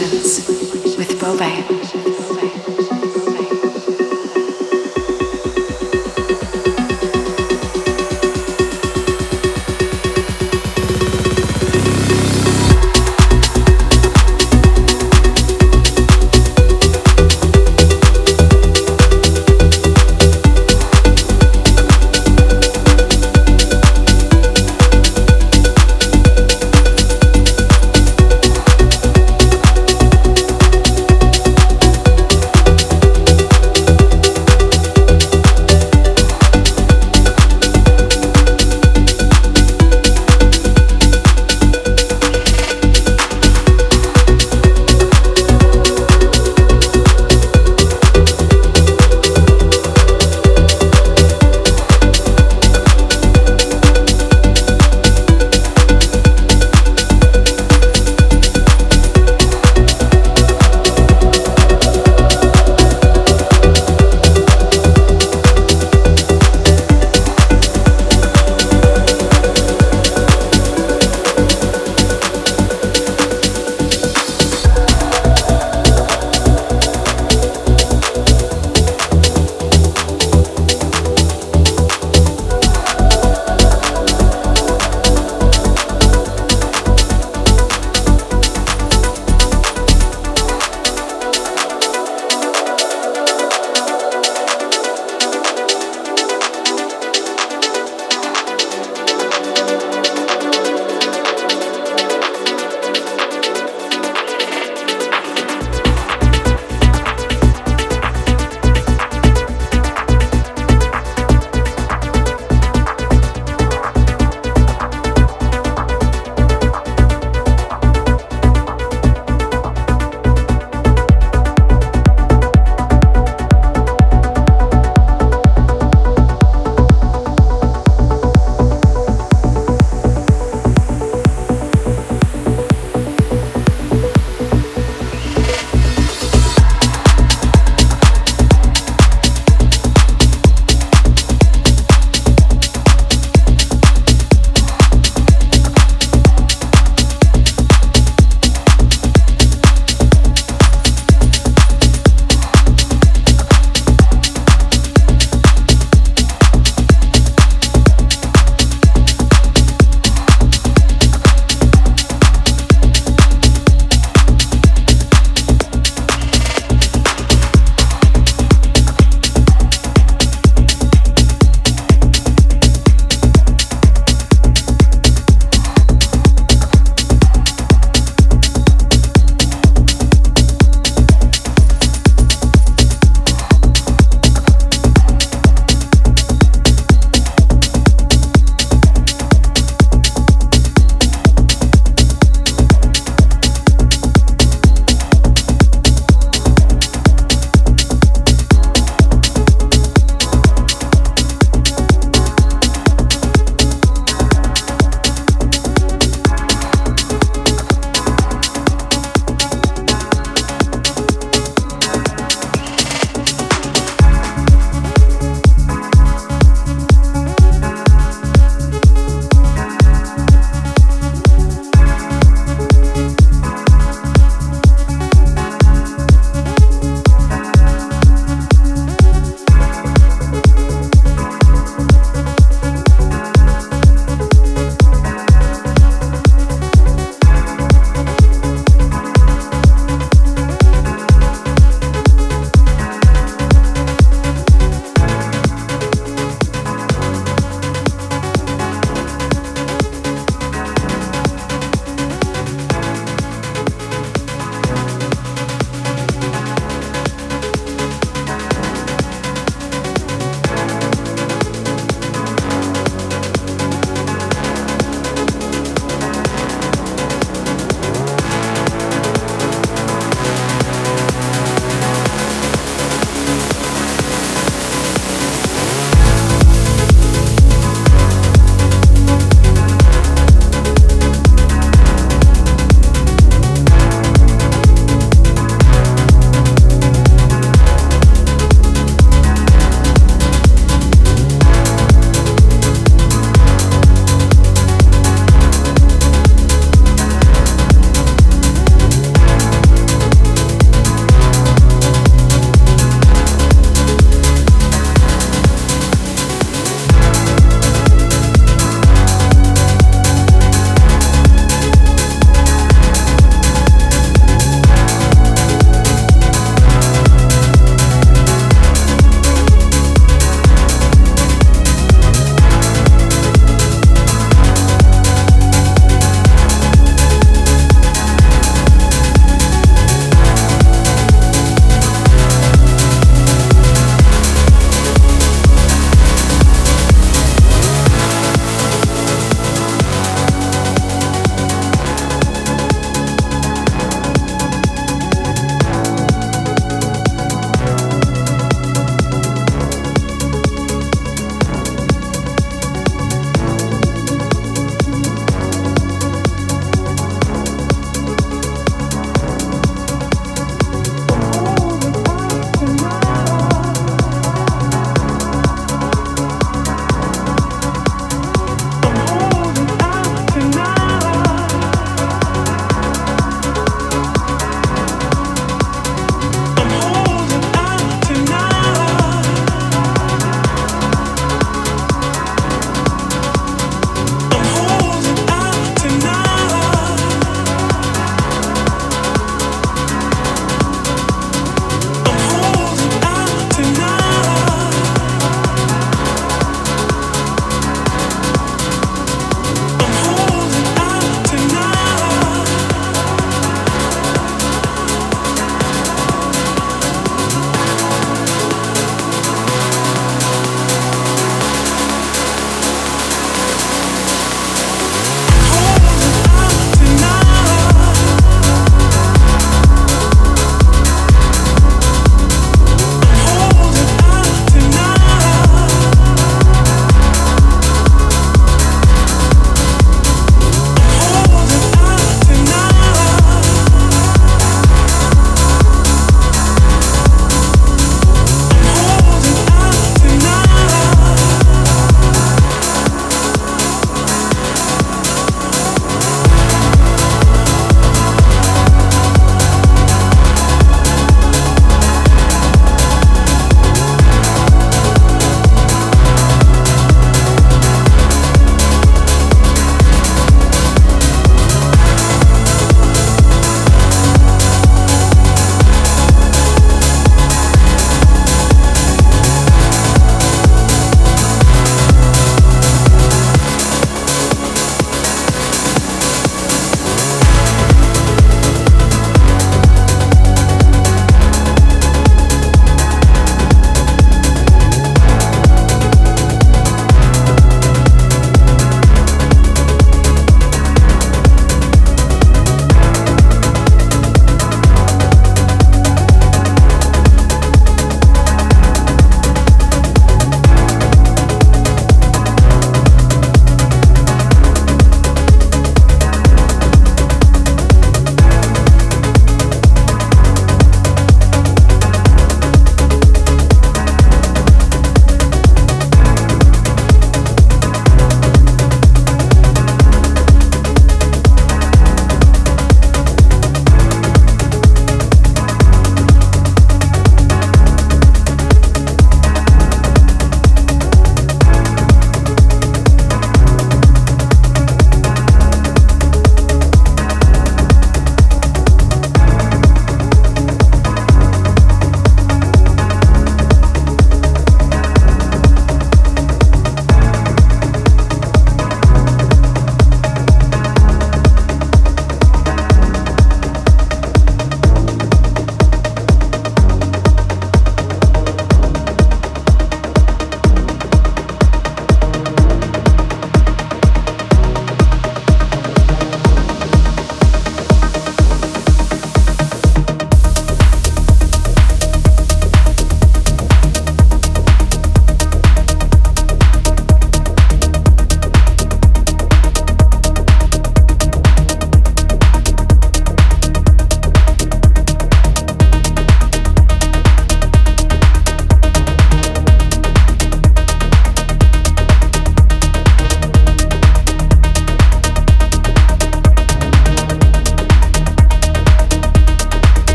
Reflections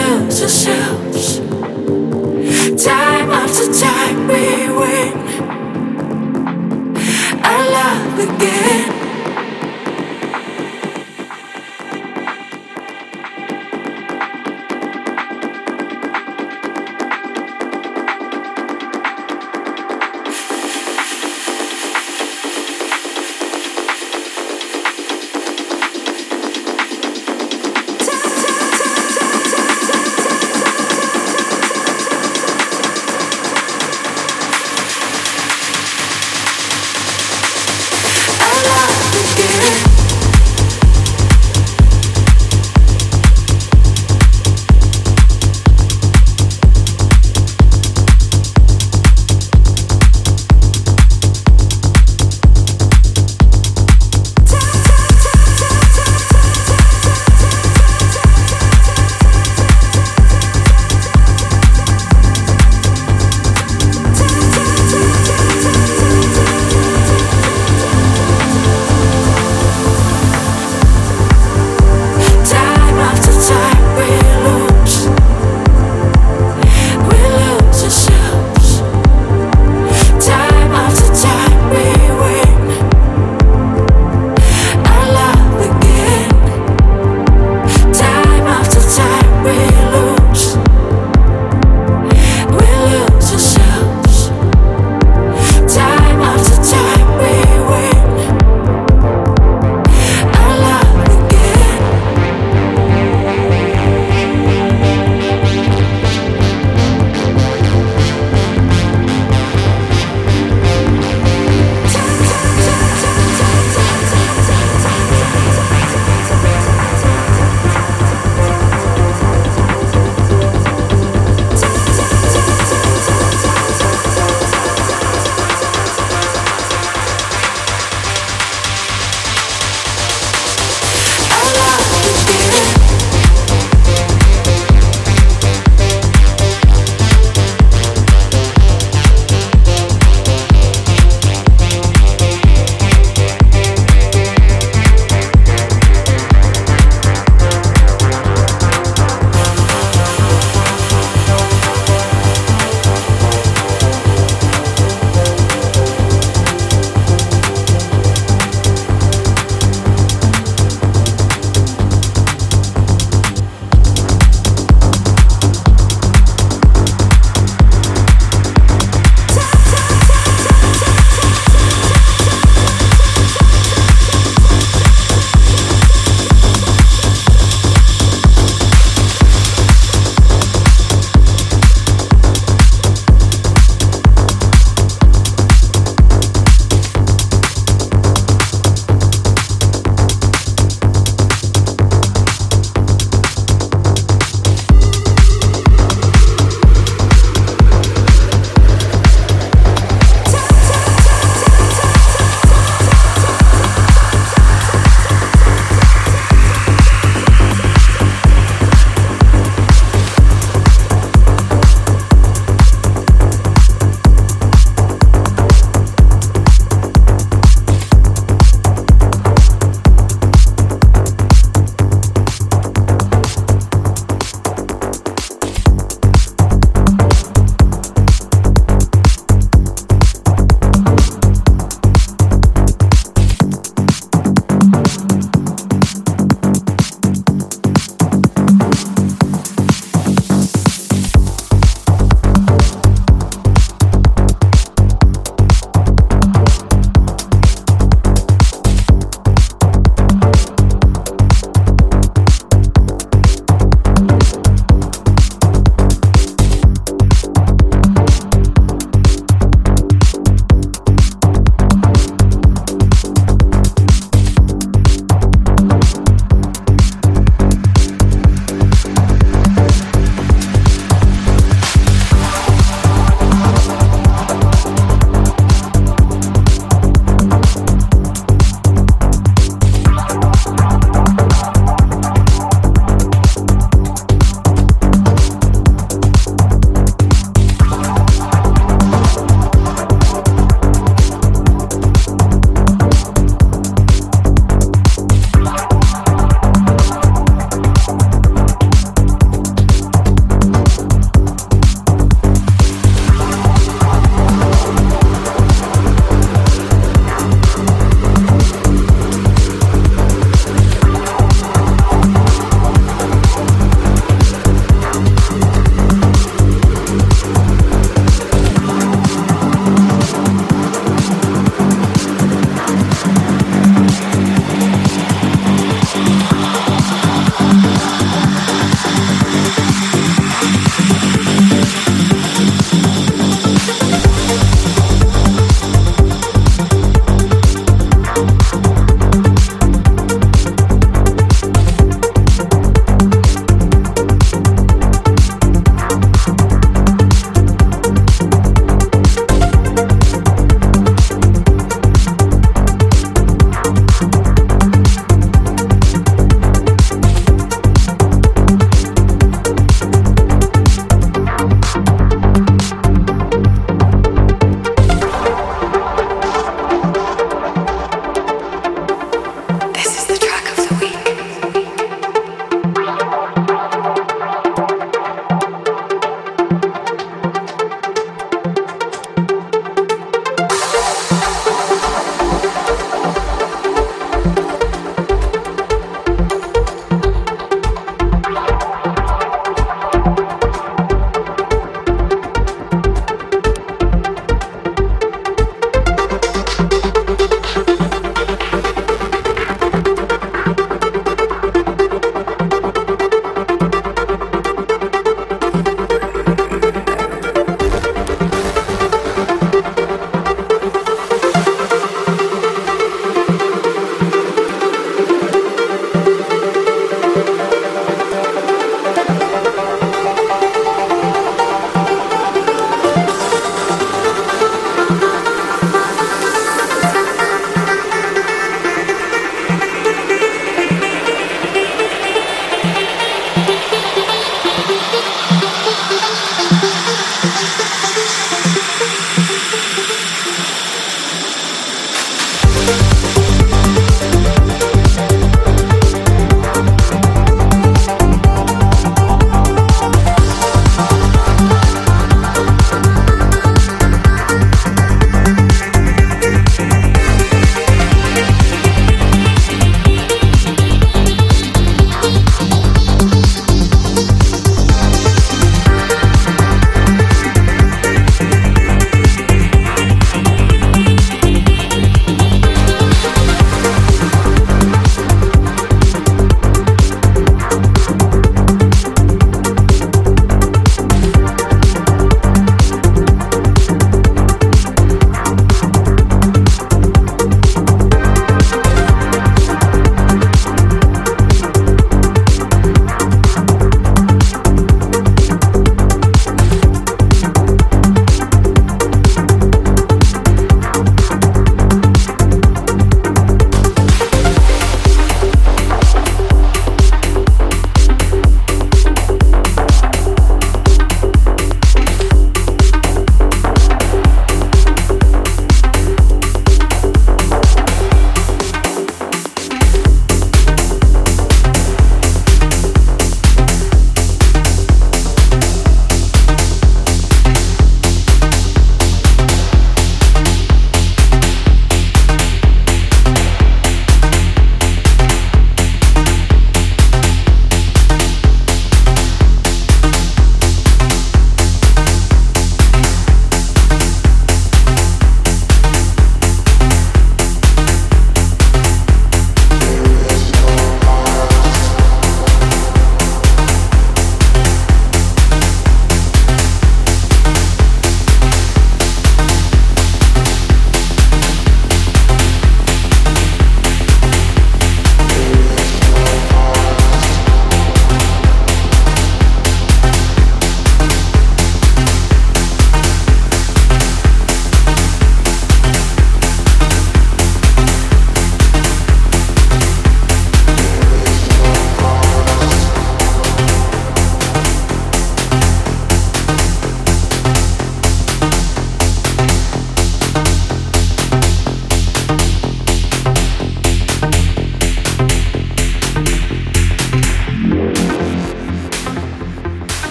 ourselves, ourselves. Time after time we win. Our love again.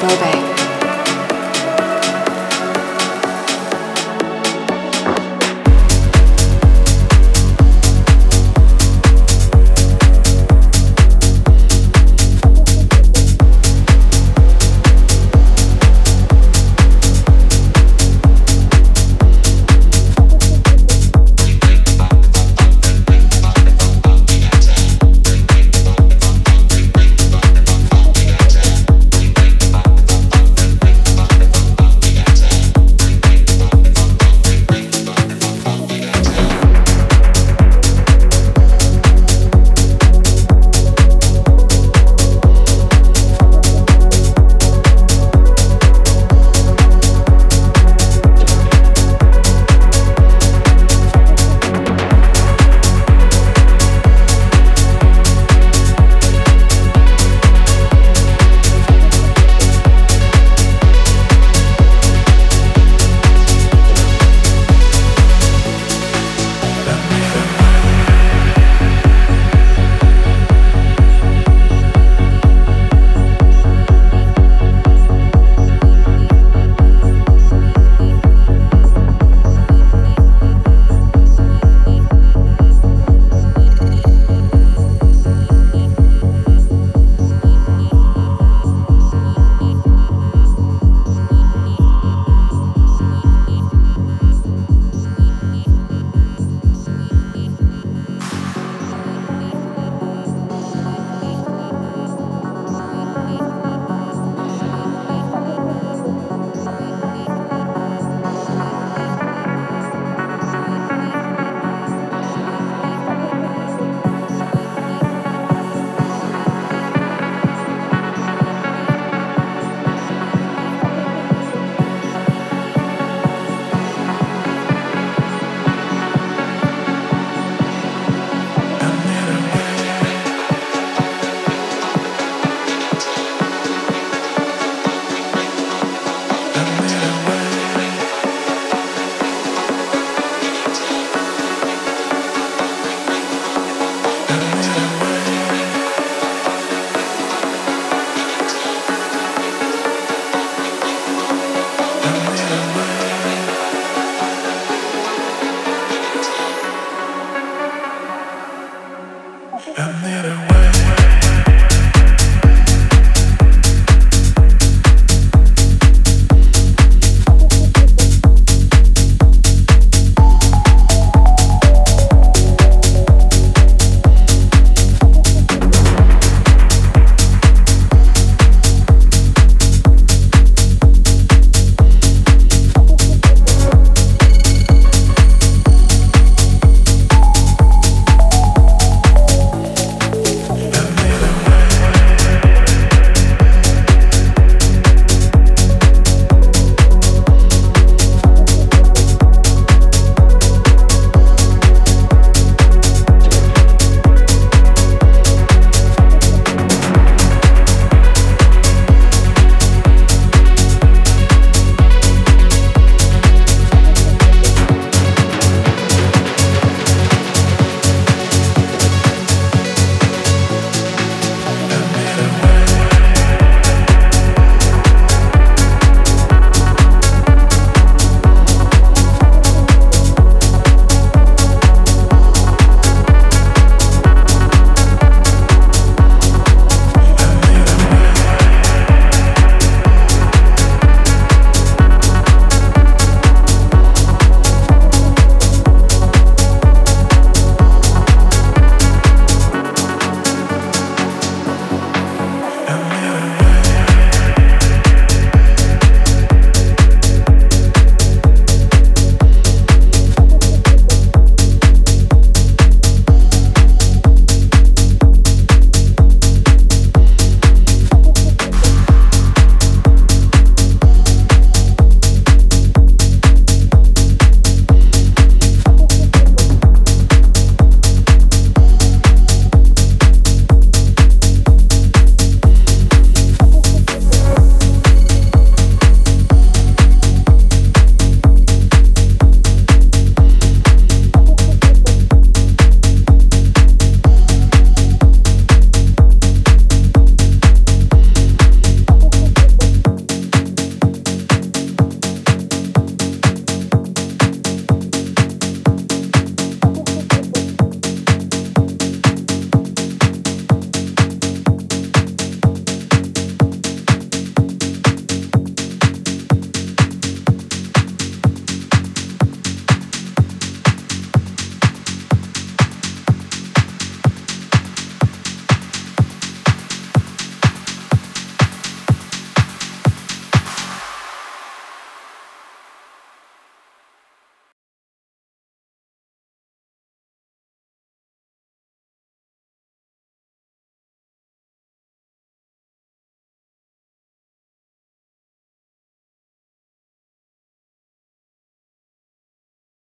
宝贝